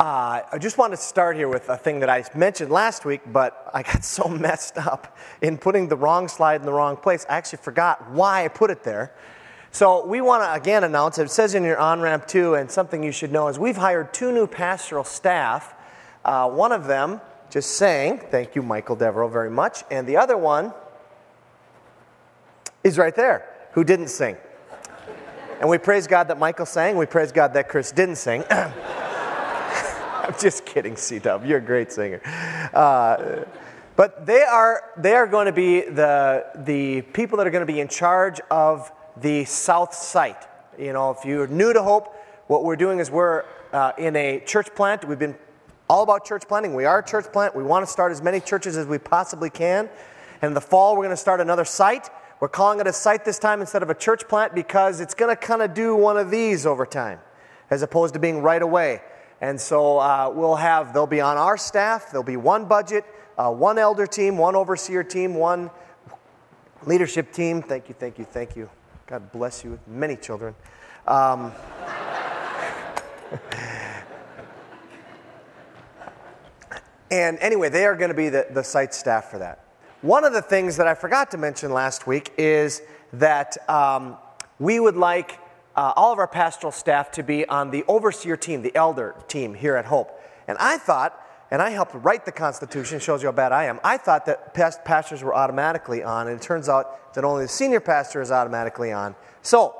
Uh, I just want to start here with a thing that I mentioned last week, but I got so messed up in putting the wrong slide in the wrong place. I actually forgot why I put it there. So we want to again announce it says in your on ramp too, and something you should know is we've hired two new pastoral staff. Uh, one of them just sang, thank you, Michael Devereaux, very much, and the other one is right there, who didn't sing. And we praise God that Michael sang. We praise God that Chris didn't sing. I'm just kidding, C Dub. You're a great singer. Uh, but they are, they are going to be the, the people that are going to be in charge of the south site. You know, if you're new to Hope, what we're doing is we're uh, in a church plant. We've been all about church planting. We are a church plant. We want to start as many churches as we possibly can. And in the fall, we're going to start another site. We're calling it a site this time instead of a church plant because it's going to kind of do one of these over time as opposed to being right away. And so uh, we'll have, they'll be on our staff, there'll be one budget, uh, one elder team, one overseer team, one leadership team. Thank you, thank you, thank you. God bless you with many children. Um, and anyway, they are going to be the, the site staff for that. One of the things that I forgot to mention last week is that um, we would like uh, all of our pastoral staff to be on the overseer team, the elder team here at Hope. And I thought, and I helped write the Constitution, shows you how bad I am. I thought that past pastors were automatically on, and it turns out that only the senior pastor is automatically on. So,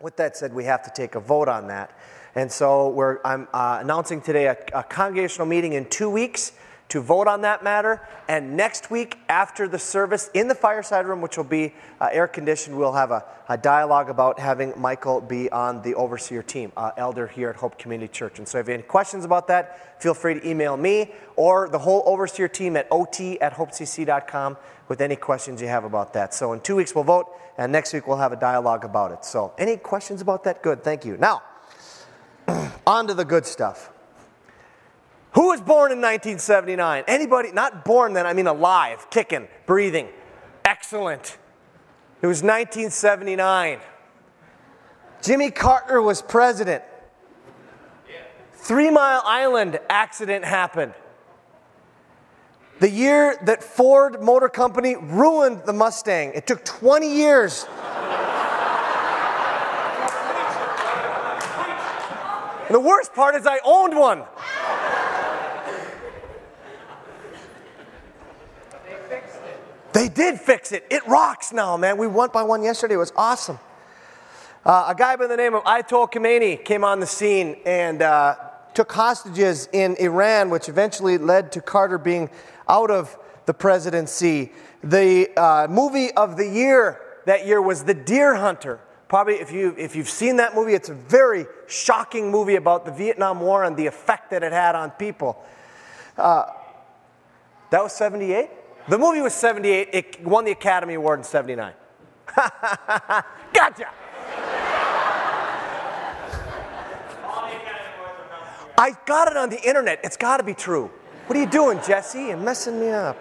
with that said, we have to take a vote on that. And so I'm uh, announcing today a, a congregational meeting in two weeks to vote on that matter. And next week, after the service in the fireside room, which will be uh, air conditioned, we'll have a, a, dialogue about having Michael be on the overseer team, uh, elder here at Hope Community Church. And so, if you have any questions about that, feel free to email me or the whole overseer team at ot at hopecc.com with any questions you have about that. So, in two weeks, we'll vote, and next week, we'll have a dialogue about it. So, any questions about that? Good, thank you. Now, on to the good stuff. Who was born in 1979? Anybody? Not born then, I mean alive, kicking, breathing. Excellent. It was 1979. Jimmy Carter was president. Three Mile Island accident happened. The year that Ford Motor Company ruined the Mustang. It took 20 years. the worst part is I owned one. They did fix it. It rocks now, man. We went by one yesterday. It was awesome. Uh, a guy by the name of Ayatollah Khomeini came on the scene and uh, took hostages in Iran, which eventually led to Carter being out of the presidency. The uh, movie of the year that year was The Deer Hunter. Probably, if, you, if you've seen that movie, it's a very shocking movie about the Vietnam War and the effect that it had on people. Uh, that was 78? The movie was 78. It won the Academy Award in 79. gotcha. I got it on the internet. It's got to be true. What are you doing, Jesse? You're messing me up.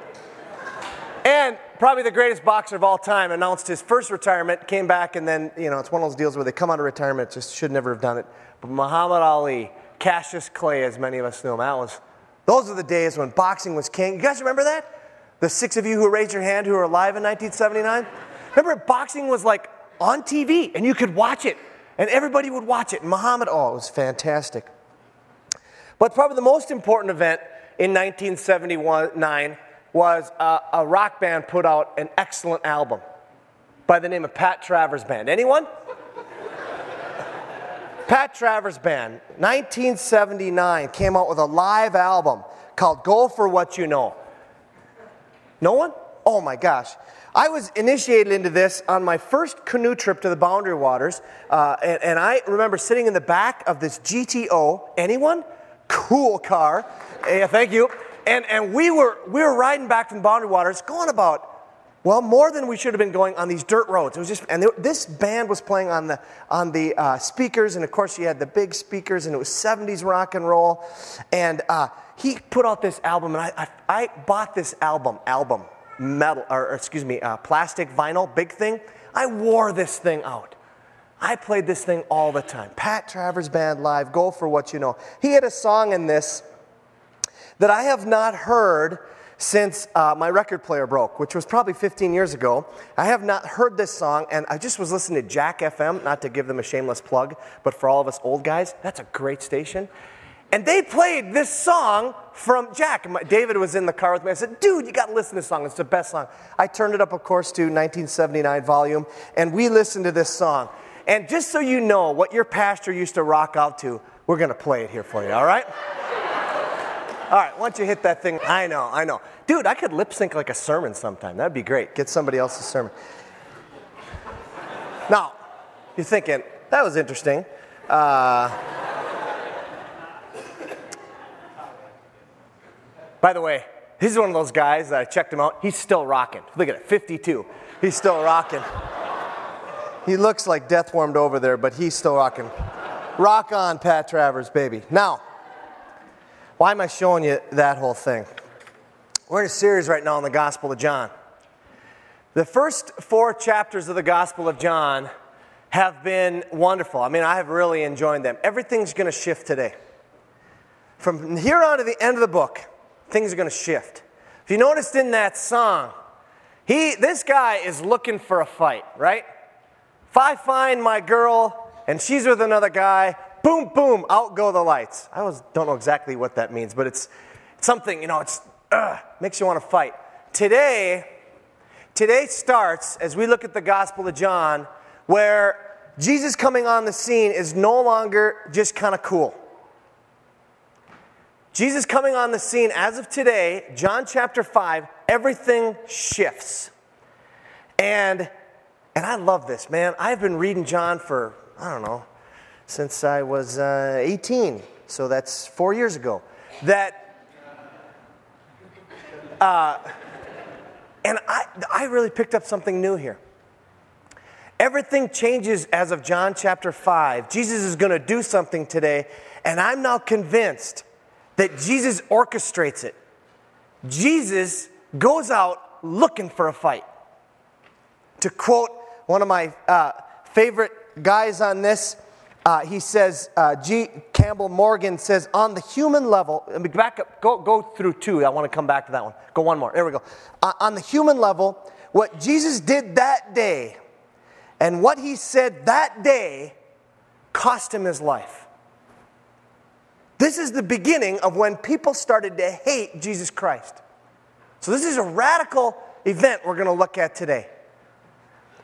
And probably the greatest boxer of all time announced his first retirement, came back, and then, you know, it's one of those deals where they come out of retirement, just should never have done it. But Muhammad Ali, Cassius Clay, as many of us know him, that was, those are the days when boxing was king. You guys remember that? The six of you who raised your hand who are alive in 1979? Remember, boxing was like on TV and you could watch it and everybody would watch it. Muhammad, oh, it was fantastic. But probably the most important event in 1979 was uh, a rock band put out an excellent album by the name of Pat Travers Band. Anyone? Pat Travers Band, 1979, came out with a live album called Go For What You Know. No one? Oh my gosh. I was initiated into this on my first canoe trip to the Boundary Waters, uh, and, and, I remember sitting in the back of this GTO. Anyone? Cool car. Yeah, thank you. And, and we, were, we were riding back from Boundary Waters, going about, well, more than we should have been going on these dirt roads. It was just, and there, this band was playing on the, on the uh, speakers, and of course, you had the big speakers, and it was 70s rock and roll. And uh, he put out this album, and I, I, I bought this album, album, metal, or, excuse me, uh, plastic vinyl, big thing. I wore this thing out. I played this thing all the time. Pat Travers Band Live, Go for What You Know. He had a song in this that I have not heard since uh, my record player broke, which was probably 15 years ago. I have not heard this song, and I just was listening to Jack FM, not to give them a shameless plug, but for all of us old guys, that's a great station. And they played this song from Jack. David was in the car with me. I said, dude, you got to listen to this song. It's the best song. I turned it up, of course, to 1979 volume, and we listened to this song. And just so you know what your pastor used to rock out to, we're going to play it here for you, all right? All right, once you hit that thing, I know, I know. Dude, I could lip sync like a sermon sometime. That'd be great. Get somebody else's sermon. Now, you're thinking, that was interesting. Uh, by the way, he's one of those guys that I checked him out. He's still rocking. Look at it, 52. He's still rocking. He looks like death warmed over there, but he's still rocking. Rock on, Pat Travers, baby. Now, why am I showing you that whole thing? We're in a series right now on the Gospel of John. The first four chapters of the Gospel of John have been wonderful. I mean, I have really enjoyed them. Everything's going to shift today. From here on to the end of the book, things are going to shift. If you noticed in that song, he, this guy is looking for a fight, right? If I find my girl and she's with another guy, boom, boom, out go the lights. I don't know exactly what that means, but it's, something, you know, it's uh, makes you want to fight. Today, today starts as we look at the Gospel of John, where Jesus coming on the scene is no longer just kind of cool. Jesus coming on the scene as of today, John chapter 5, everything shifts. And and I love this, man. I've been reading John for, I don't know, since I was uh, 18. So that's four years ago. That, uh, and I, I really picked up something new here. Everything changes as of John chapter 5. Jesus is going to do something today, and I'm now convinced that Jesus orchestrates it. Jesus goes out looking for a fight. To quote one of my uh, favorite guys on this, uh, he says, uh, G. Campbell Morgan says, on the human level, let me back up, go, go through two. I want to come back to that one. Go one more. There we go. Uh, on the human level, what Jesus did that day and what he said that day cost him his life. This is the beginning of when people started to hate Jesus Christ. So, this is a radical event we're going to look at today.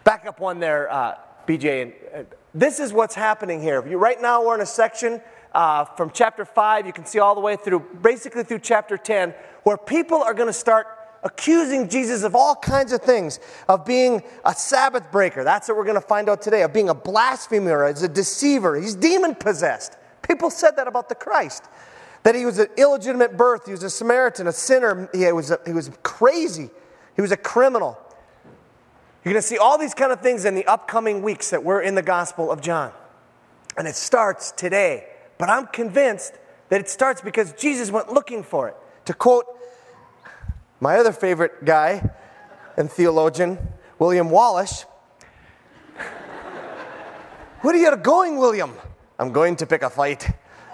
Back up one there, uh, BJ. And, this is what's happening here. You, right now, we're in a section uh, from chapter 5, you can see all the way through, basically through chapter 10, where people are going to start accusing Jesus of all kinds of things, of being a Sabbath breaker. That's what we're going to find out today, of being a blasphemer, as a deceiver. He's demon possessed. People said that about the Christ. That he was an illegitimate birth, he was a Samaritan, a sinner, he was, a, he was crazy, he was a criminal. You're going to see all these kind of things in the upcoming weeks that we're in the Gospel of John. And it starts today. But I'm convinced that it starts because Jesus went looking for it. To quote my other favorite guy and theologian, William Wallace, What are you going, William? I'm going to pick a fight.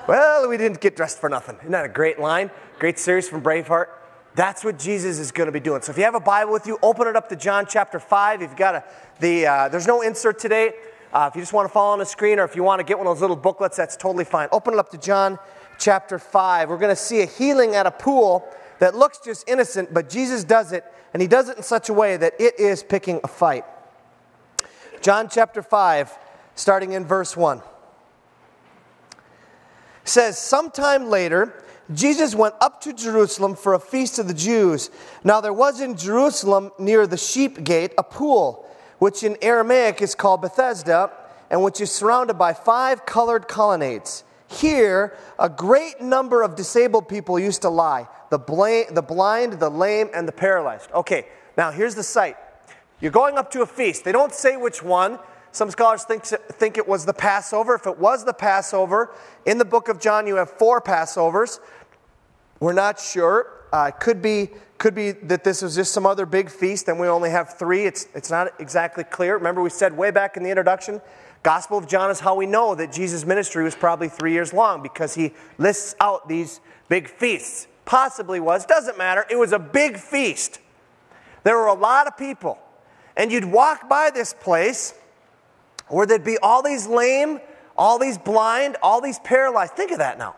Well, we didn't get dressed for nothing. Isn't that a great line? Great series from Braveheart. That's what Jesus is going to be doing. So if you have a Bible with you, open it up to John chapter 5. If you've got a, the, uh, there's no insert today. Uh, if you just want to follow on the screen or if you want to get one of those little booklets, that's totally fine. Open it up to John chapter 5. We're going to see a healing at a pool that looks just innocent, but Jesus does it, and he does it in such a way that it is picking a fight. John chapter 5, starting in verse 1, says, Sometime later, Jesus went up to Jerusalem for a feast of the Jews. Now there was in Jerusalem near the sheep gate a pool, which in Aramaic is called Bethesda, and which is surrounded by five colored colonnades. Here, a great number of disabled people used to lie the, bla- the blind, the lame, and the paralyzed. Okay, now here's the site. You're going up to a feast. They don't say which one. Some scholars think, think it was the Passover. If it was the Passover, in the book of John, you have four Passovers. We're not sure. Uh, could be could be that this was just some other big feast and we only have three. It's, it's not exactly clear. Remember, we said way back in the introduction Gospel of John is how we know that Jesus' ministry was probably three years long because he lists out these big feasts. Possibly was, doesn't matter. It was a big feast. There were a lot of people. And you'd walk by this place where there'd be all these lame, all these blind, all these paralyzed. Think of that now.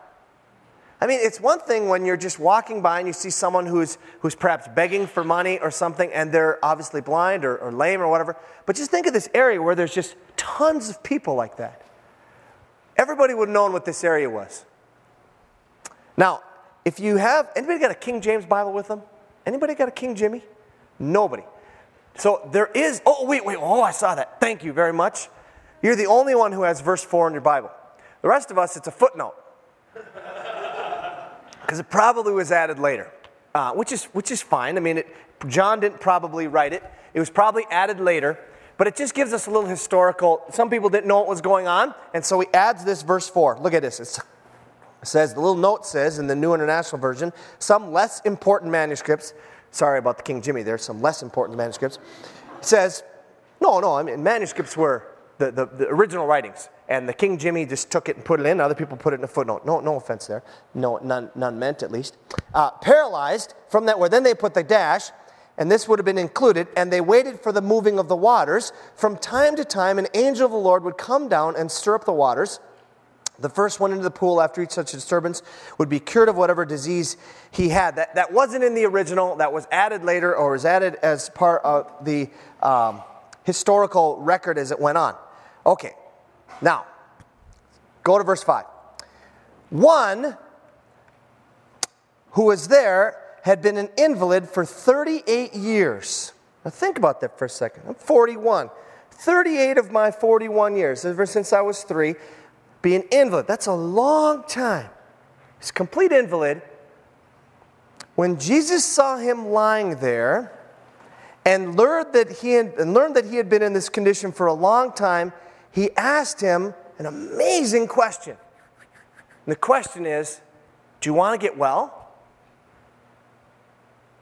I mean, it's one thing when you're just walking by and you see someone who's, who's perhaps begging for money or something and they're obviously blind or, or lame or whatever. But just think of this area where there's just tons of people like that. Everybody would have known what this area was. Now, if you have, anybody got a King James Bible with them? Anybody got a King Jimmy? Nobody. So there is, oh, wait, wait, oh, I saw that. Thank you very much. You're the only one who has verse 4 in your Bible. The rest of us, it's a footnote because it probably was added later, uh, which, is, which is fine. I mean, it, John didn't probably write it, it was probably added later, but it just gives us a little historical. Some people didn't know what was going on, and so he adds this verse 4. Look at this. It's, it says, the little note says in the New International Version, some less important manuscripts, sorry about the King Jimmy there, some less important manuscripts, says, no, no, I mean, manuscripts were the, the, the, original writings. And the King Jimmy just took it and put it in. Other people put it in a footnote. No, no offense there. No, none, none meant at least. Uh, paralyzed from that where then they put the dash, and this would have been included, and they waited for the moving of the waters. From time to time, an angel of the Lord would come down and stir up the waters. The first one into the pool after each such disturbance would be cured of whatever disease he had. That, that wasn't in the original, that was added later or was added as part of the um, historical record as it went on. Okay, now, go to verse 5. One who was there had been an invalid for 38 years. Now, think about that for a second. I'm 41. 38 of my 41 years, ever since I was three, being an invalid. That's a long time. He's a complete invalid. When Jesus saw him lying there and learned that he had, and learned that he had been in this condition for a long time, he asked him an amazing question. And the question is Do you want to get well?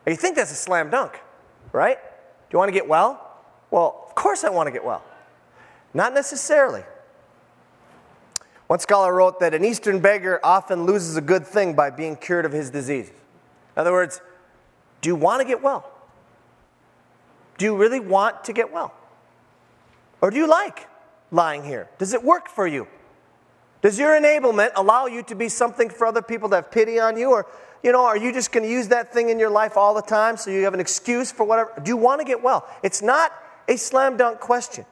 Now, you think that's a slam dunk, right? Do you want to get well? Well, of course I want to get well. Not necessarily. One scholar wrote that an Eastern beggar often loses a good thing by being cured of his disease. In other words, do you want to get well? Do you really want to get well? Or do you like lying here? Does it work for you? Does your enablement allow you to be something for other people to have pity on you? Or, you know, are you just going to use that thing in your life all the time so you have an excuse for whatever? Do you want to get well? It's not a slam dunk question.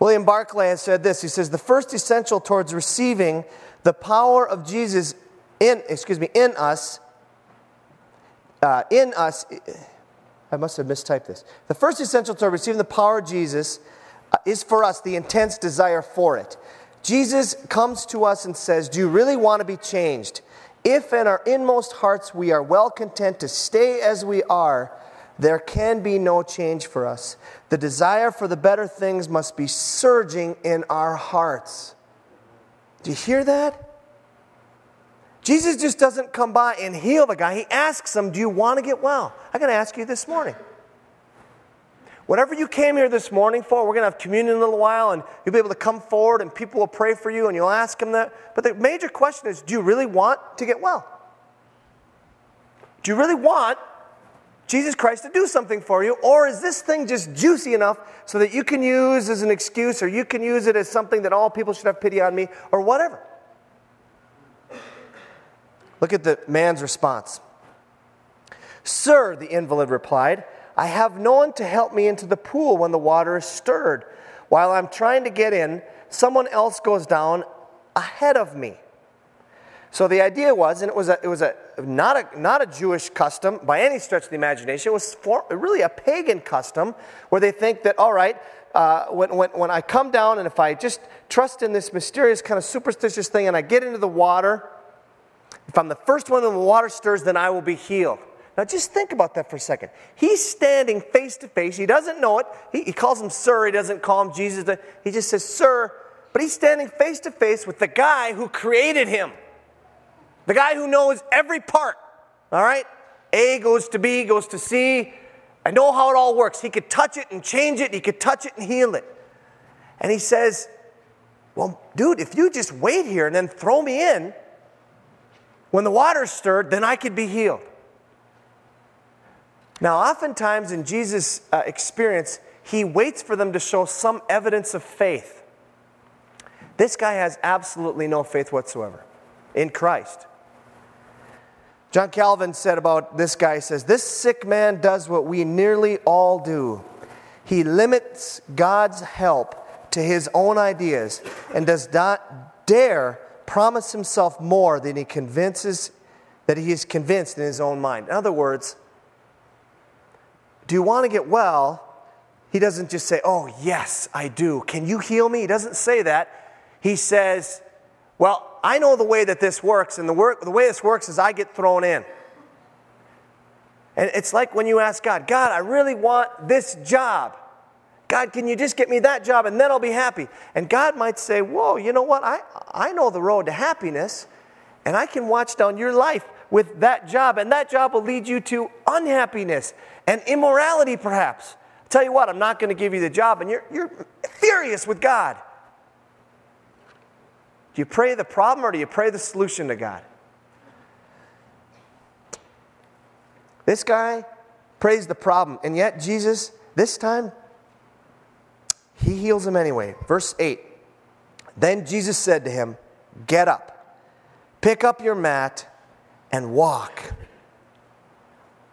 William Barclay has said this. He says, The first essential towards receiving the power of Jesus in, excuse me, in us, uh, in us, I must have mistyped this. The first essential to receiving the power of Jesus Uh, is for us the intense desire for it. Jesus comes to us and says, Do you really want to be changed? If in our inmost hearts we are well content to stay as we are, there can be no change for us. The desire for the better things must be surging in our hearts. Do you hear that? Jesus just doesn't come by and heal the guy. He asks him, Do you want to get well? I'm going to ask you this morning. Whatever you came here this morning for, we're going to have communion in a little while, and you'll be able to come forward, and people will pray for you, and you'll ask them that. But the major question is do you really want to get well? Do you really want Jesus Christ to do something for you? Or is this thing just juicy enough so that you can use as an excuse, or you can use it as something that all people should have pity on me, or whatever? Look at the man's response. Sir, the invalid replied, I have no one to help me into the pool when the water is stirred. While I'm trying to get in, someone else goes down ahead of me. So the idea was, and it was, a, it was a, not, a, not a Jewish custom by any stretch of the imagination, it was for, really a pagan custom where they think that, all right, uh, when, when, when I come down and if I just trust in this mysterious kind of superstitious thing and I get into the water, if I'm the first one in the water stirs, then I will be healed. Now, just think about that for a second. He's standing face to face. He doesn't know it. He, he, calls him Sir. He doesn't call him Jesus. He just says, Sir. But he's standing face to face with the guy who created him, the guy who knows every part all right? A goes to B, goes to C. I know how it all works. He could touch it and change it, he could touch it and heal it. And he says, Well, dude, if you just wait here and then throw me in, when the water's stirred, then I could be healed. Now, oftentimes in Jesus' uh, experience, he waits for them to show some evidence of faith. This guy has absolutely no faith whatsoever in Christ. John Calvin said about this guy, says, This sick man does what we nearly all do. He limits God's help to his own ideas and does not dare promise himself more than he convinces that he is convinced in his own mind. In other words, do you want to get well? He doesn't just say, Oh, yes, I do. Can you heal me? He doesn't say that. He says, Well, I know the way that this works, and the, work, the way this works is I get thrown in. And it's like when you ask God, God, I really want this job. God, can you just get me that job and then I'll be happy? And God might say, Whoa, you know what? I, I know the road to happiness, and I can watch down your life with that job, and that job will lead you to unhappiness and immorality, perhaps. I'll tell you what, I'm not going to give you the job, and you're, you're furious with God. Do you pray the problem or do you pray the solution to God? This guy prays the problem, and yet Jesus, this time, he heals him anyway. Verse 8 Then Jesus said to him, Get up, pick up your mat, and walk.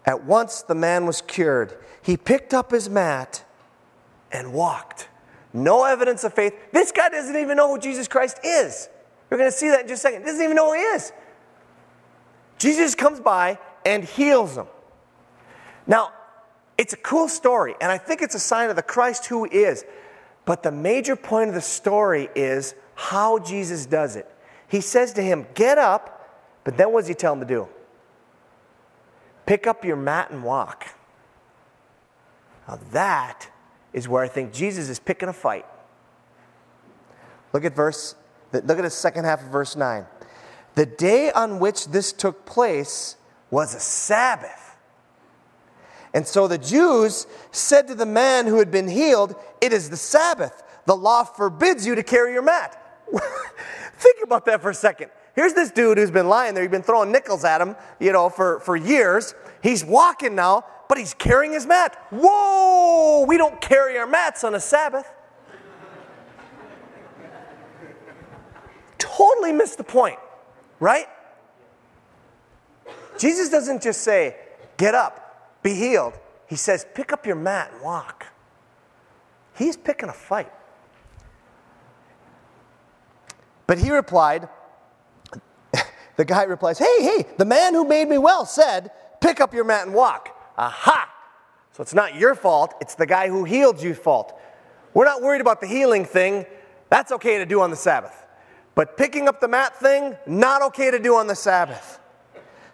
At once the man was cured. He picked up his mat and walked. No evidence of faith. This guy doesn't even know who Jesus Christ is. We're going to see that in just a second. He doesn't even know who he is. Jesus comes by and heals him. Now, it's a cool story, and I think it's a sign of the Christ who is. But the major point of the story is how Jesus does it. He says to him, Get up, but then what does he tell him to do? Pick up your mat and walk. Now, that is where I think Jesus is picking a fight. Look at verse, look at the second half of verse 9. The day on which this took place was a Sabbath. And so the Jews said to the man who had been healed, It is the Sabbath. The law forbids you to carry your mat. Think about that for a second. Here's this dude who's been lying there. You've been throwing nickels at him, you know, for, for years. He's walking now but he's carrying his mat. Whoa, we don't carry our mats on a Sabbath. totally missed the point, right? Jesus doesn't just say, get up, be healed. He says, pick up your mat and walk. He's picking a fight. But he replied, the guy replies, Hey, hey, the man who made me well said, Pick up your mat and walk. Aha! So it's not your fault, it's the guy who healed you's fault. We're not worried about the healing thing. That's okay to do on the Sabbath. But picking up the mat thing, not okay to do on the Sabbath.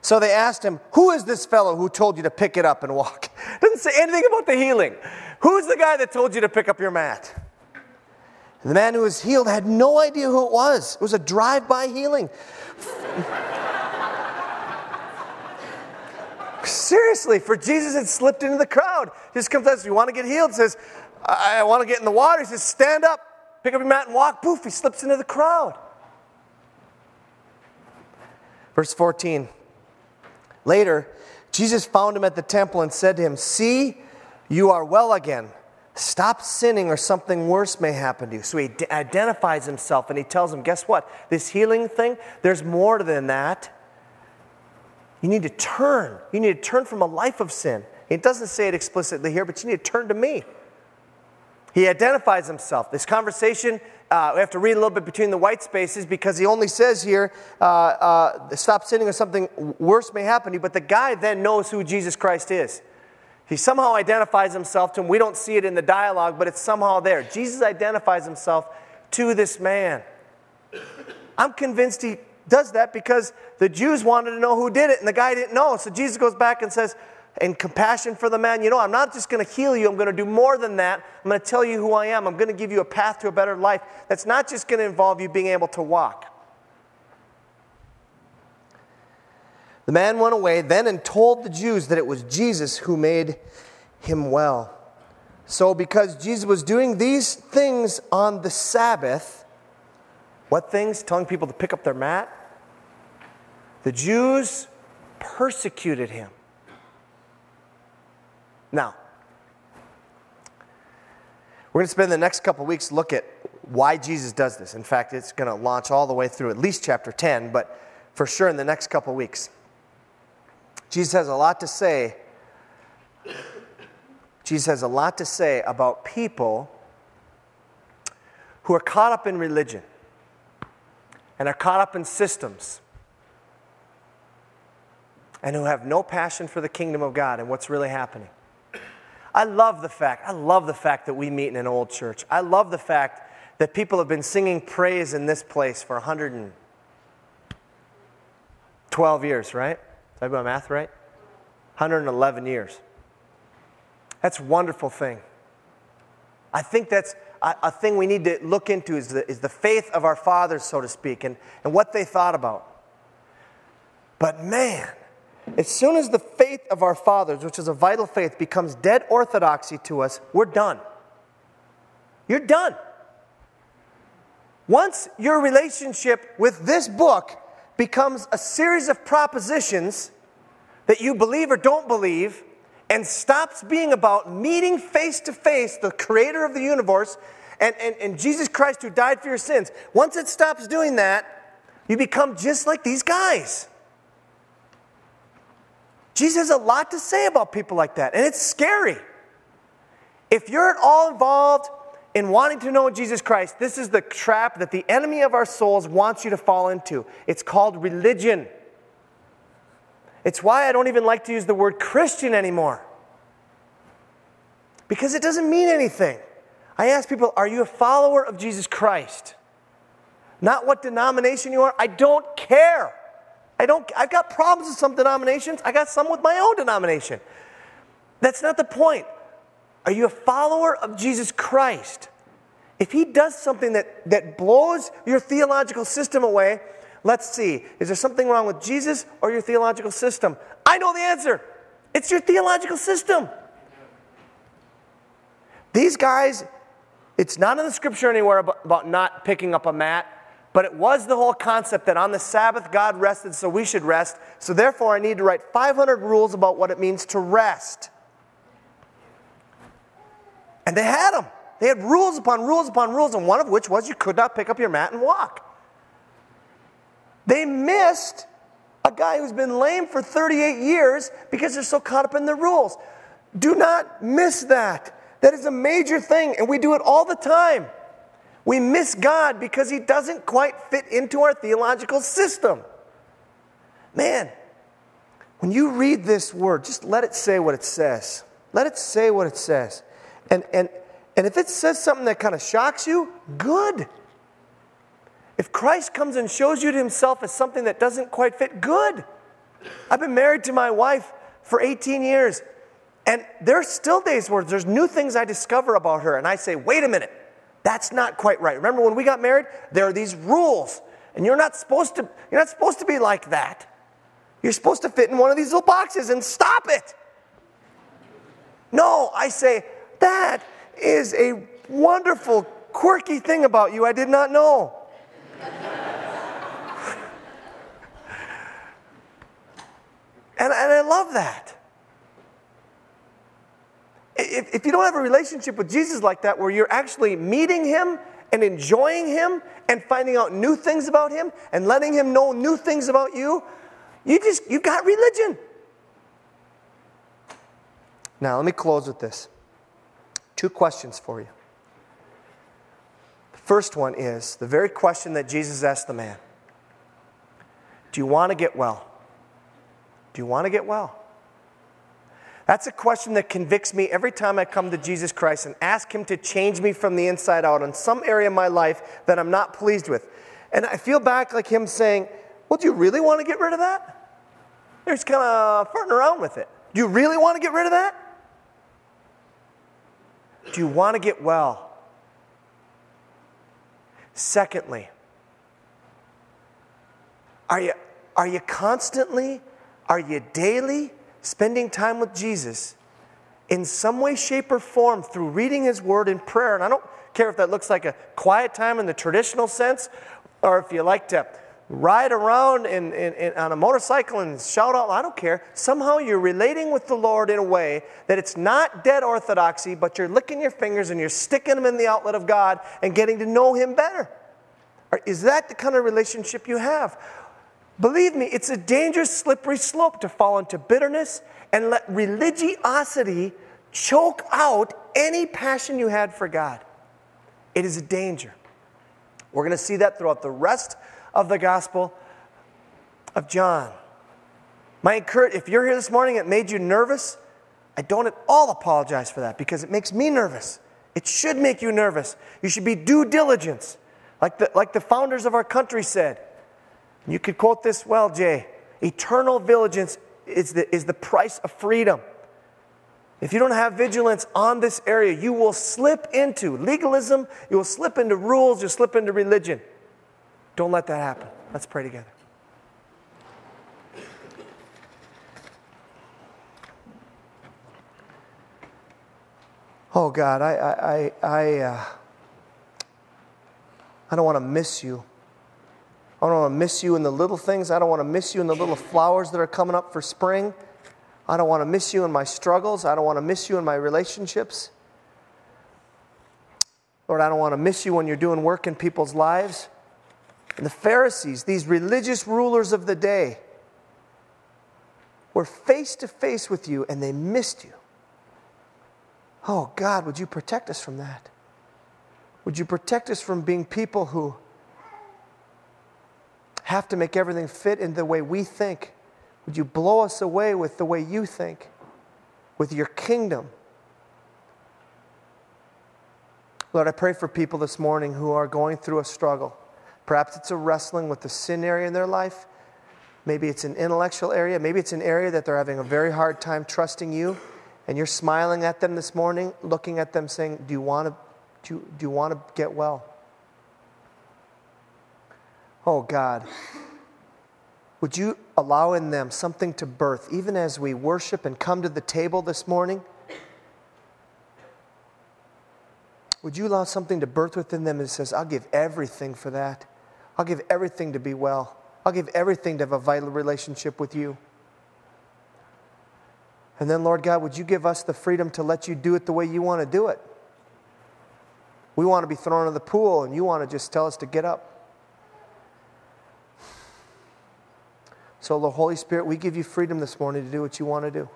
So they asked him, Who is this fellow who told you to pick it up and walk? Doesn't say anything about the healing. Who's the guy that told you to pick up your mat? the man who was healed had no idea who it was. It was a drive by healing. Seriously, for Jesus had slipped into the crowd. Just up, you want to get healed? Says, I, I want to get in the water. He says, stand up, pick up your mat and walk. Poof, he slips into the crowd. Verse 14. Later, Jesus found him at the temple and said to him, See, you are well again. Stop sinning or something worse may happen to you. So he d- identifies himself and he tells him, Guess what? This healing thing, there's more than that. You need to turn. You need to turn from a life of sin. It doesn't say it explicitly here, but you need to turn to me. He identifies himself. This conversation, uh, we have to read a little bit between the white spaces because he only says here, uh, uh, stop sinning or something worse may happen to you. But the guy then knows who Jesus Christ is. He somehow identifies himself to him. We don't see it in the dialogue, but it's somehow there. Jesus identifies himself to this man. I'm convinced he does that because the Jews wanted to know who did it, and the guy didn't know. So Jesus goes back and says, in compassion for the man, you know, I'm not just going to heal you, I'm going to do more than that. I'm going to tell you who I am. I'm going to give you a path to a better life. That's not just going to involve you being able to walk. The man went away then and told the Jews that it was Jesus who made him well. So, because Jesus was doing these things on the Sabbath, what things? Telling people to pick up their mat? The Jews persecuted him. Now, we're going to spend the next couple weeks look at why Jesus does this. In fact, it's going to launch all the way through at least chapter 10, but for sure in the next couple weeks. Jesus has a lot to say. Jesus has a lot to say about people who are caught up in religion and are caught up in systems and who have no passion for the kingdom of God and what's really happening. I love the fact, I love the fact that we meet in an old church. I love the fact that people have been singing praise in this place for 112 years, right? Did I do my math right? 111 years. That's a wonderful thing. I think that's a, a thing we need to look into is the, is the faith of our fathers, so to speak, and, and what they thought about. But man, as soon as the faith of our fathers, which is a vital faith, becomes dead orthodoxy to us, we're done. You're done. Once your relationship with this book becomes a series of propositions that you believe or don't believe, and stops being about meeting face to face the creator of the universe and, and, and Jesus Christ who died for your sins, once it stops doing that, you become just like these guys. Jesus has a lot to say about people like that, and it's scary. If you're at all involved in wanting to know Jesus Christ, this is the trap that the enemy of our souls wants you to fall into. It's called religion. It's why I don't even like to use the word Christian anymore. Because it doesn't mean anything. I ask people, are you a follower of Jesus Christ? Not what denomination you are. I don't care. I don't, I've got problems with some denominations. I got some with my own denomination. That's not the point. Are you a follower of Jesus Christ? If he does something that, that blows your theological system away, let's see. Is there something wrong with Jesus or your theological system? I know the answer. It's your theological system. These guys, it's not in the scripture anywhere about, not picking up a mat. But it was the whole concept that on the Sabbath God rested, so we should rest. So therefore, I need to write 500 rules about what it means to rest. And they had them. They had rules upon rules upon rules, and one of which was you could not pick up your mat and walk. They missed a guy who's been lame for 38 years because they're so caught up in the rules. Do not miss that. That is a major thing, and we do it all the time. We miss God because He doesn't quite fit into our theological system. Man, when you read this word, just let it say what it says. Let it say what it says. And, and, and if it says something that kind of shocks you, good. If Christ comes and shows you to himself as something that doesn't quite fit, good. I've been married to my wife for 18 years, and there's still days where there's new things I discover about her, and I say, wait a minute. That's not quite right. Remember when we got married? There are these rules, and you're not supposed to you're not supposed to be like that. You're supposed to fit in one of these little boxes and stop it. No, I say that is a wonderful quirky thing about you I did not know. and, and I love that. If, if you don't have a relationship with Jesus like that, where you're actually meeting him and enjoying him and finding out new things about him and letting him know new things about you, you just, you got religion. Now, let me close with this. Two questions for you. The first one is the very question that Jesus asked the man Do you want to get well? Do you want to get well? That's a question that convicts me every time I come to Jesus Christ and ask Him to change me from the inside out in some area of my life that I'm not pleased with. And I feel back like Him saying, Well, do you really want to get rid of that? He's kind of farting around with it. Do you really want to get rid of that? Do you want to get well? Secondly, are you, are you constantly Are you daily spending time with Jesus in some way, shape, or form through reading His Word and prayer? And I don't care if that looks like a quiet time in the traditional sense, or if you like to ride around in, in, in, on a motorcycle and shout out, I don't care. Somehow you're relating with the Lord in a way that it's not dead orthodoxy, but you're licking your fingers and you're sticking them in the outlet of God and getting to know Him better. Is that the kind of relationship you have? Believe me, it's a dangerous, slippery slope to fall into bitterness and let religiosity choke out any passion you had for God. It is a danger. We're going to see that throughout the rest of the Gospel of John. My encourage, if you're here this morning, and it made you nervous. I don't at all apologize for that because it makes me nervous. It should make you nervous. You should be due diligence, like the, like the founders of our country said. You could quote this well, Jay. Eternal vigilance is the, is the price of freedom. If you don't have vigilance on this area, you will slip into legalism, you will slip into rules, you'll slip into religion. Don't let that happen. Let's pray together. Oh God, I, I, I, uh, I don't want to miss you. I don't want to miss you in the little things. I don't want to miss you in the little flowers that are coming up for spring. I don't want to miss you in my struggles. I don't want to miss you in my relationships. Lord, I don't want to miss you when you're doing work in people's lives. And the Pharisees, these religious rulers of the day, were face to face with you and they missed you. Oh, God, would you protect us from that? Would you protect us from being people who have to make everything fit in the way we think? Would you blow us away with the way you think, with your kingdom? Lord, I pray for people this morning who are going through a struggle. Perhaps it's a wrestling with the sin area in their life. Maybe it's an intellectual area. Maybe it's an area that they're having a very hard time trusting you. And you're smiling at them this morning, looking at them saying, Do you want to, do you, do you want to get well? Oh, God. Would you allow in them something to birth, even as we worship and come to the table this morning? Would you allow something to birth within them that says, I'll give everything for that? I'll give everything to be well. I'll give everything to have a vital relationship with you. And then, Lord God, would you give us the freedom to let you do it the way you want to do it? We want to be thrown in the pool, and you want to just tell us to get up. So, the Holy Spirit, we give you freedom this morning to do what you want to do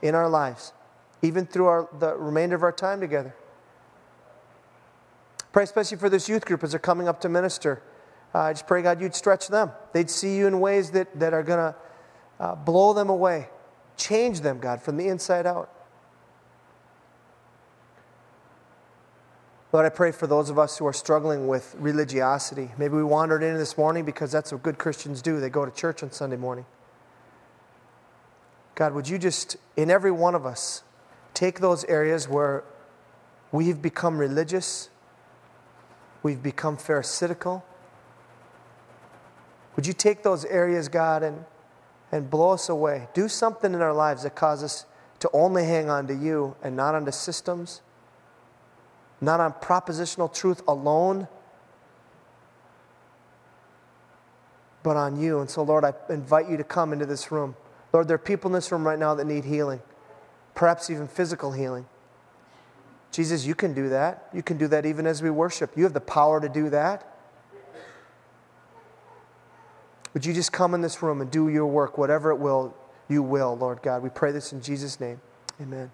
in our lives, even through our, the remainder of our time together. Pray especially for this youth group as they're coming up to minister. Uh, I just pray, God, you'd stretch them. They'd see you in ways that, that are going to uh, blow them away, change them, God, from the inside out. Lord, I pray for those of us who are struggling with religiosity. Maybe we wandered in this morning because that's what good Christians do. They go to church on Sunday morning. God, would you just, in every one of us, take those areas where we've become religious, we've become pharisaical, would you take those areas, God, and, and blow us away? Do something in our lives that causes us to only hang on to you and not onto systems, not on propositional truth alone, but on you. And so, Lord, I invite you to come into this room. Lord, there are people in this room right now that need healing, perhaps even physical healing. Jesus, you can do that. You can do that even as we worship. You have the power to do that. Would you just come in this room and do your work, whatever it will, you will, Lord God? We pray this in Jesus' name. Amen.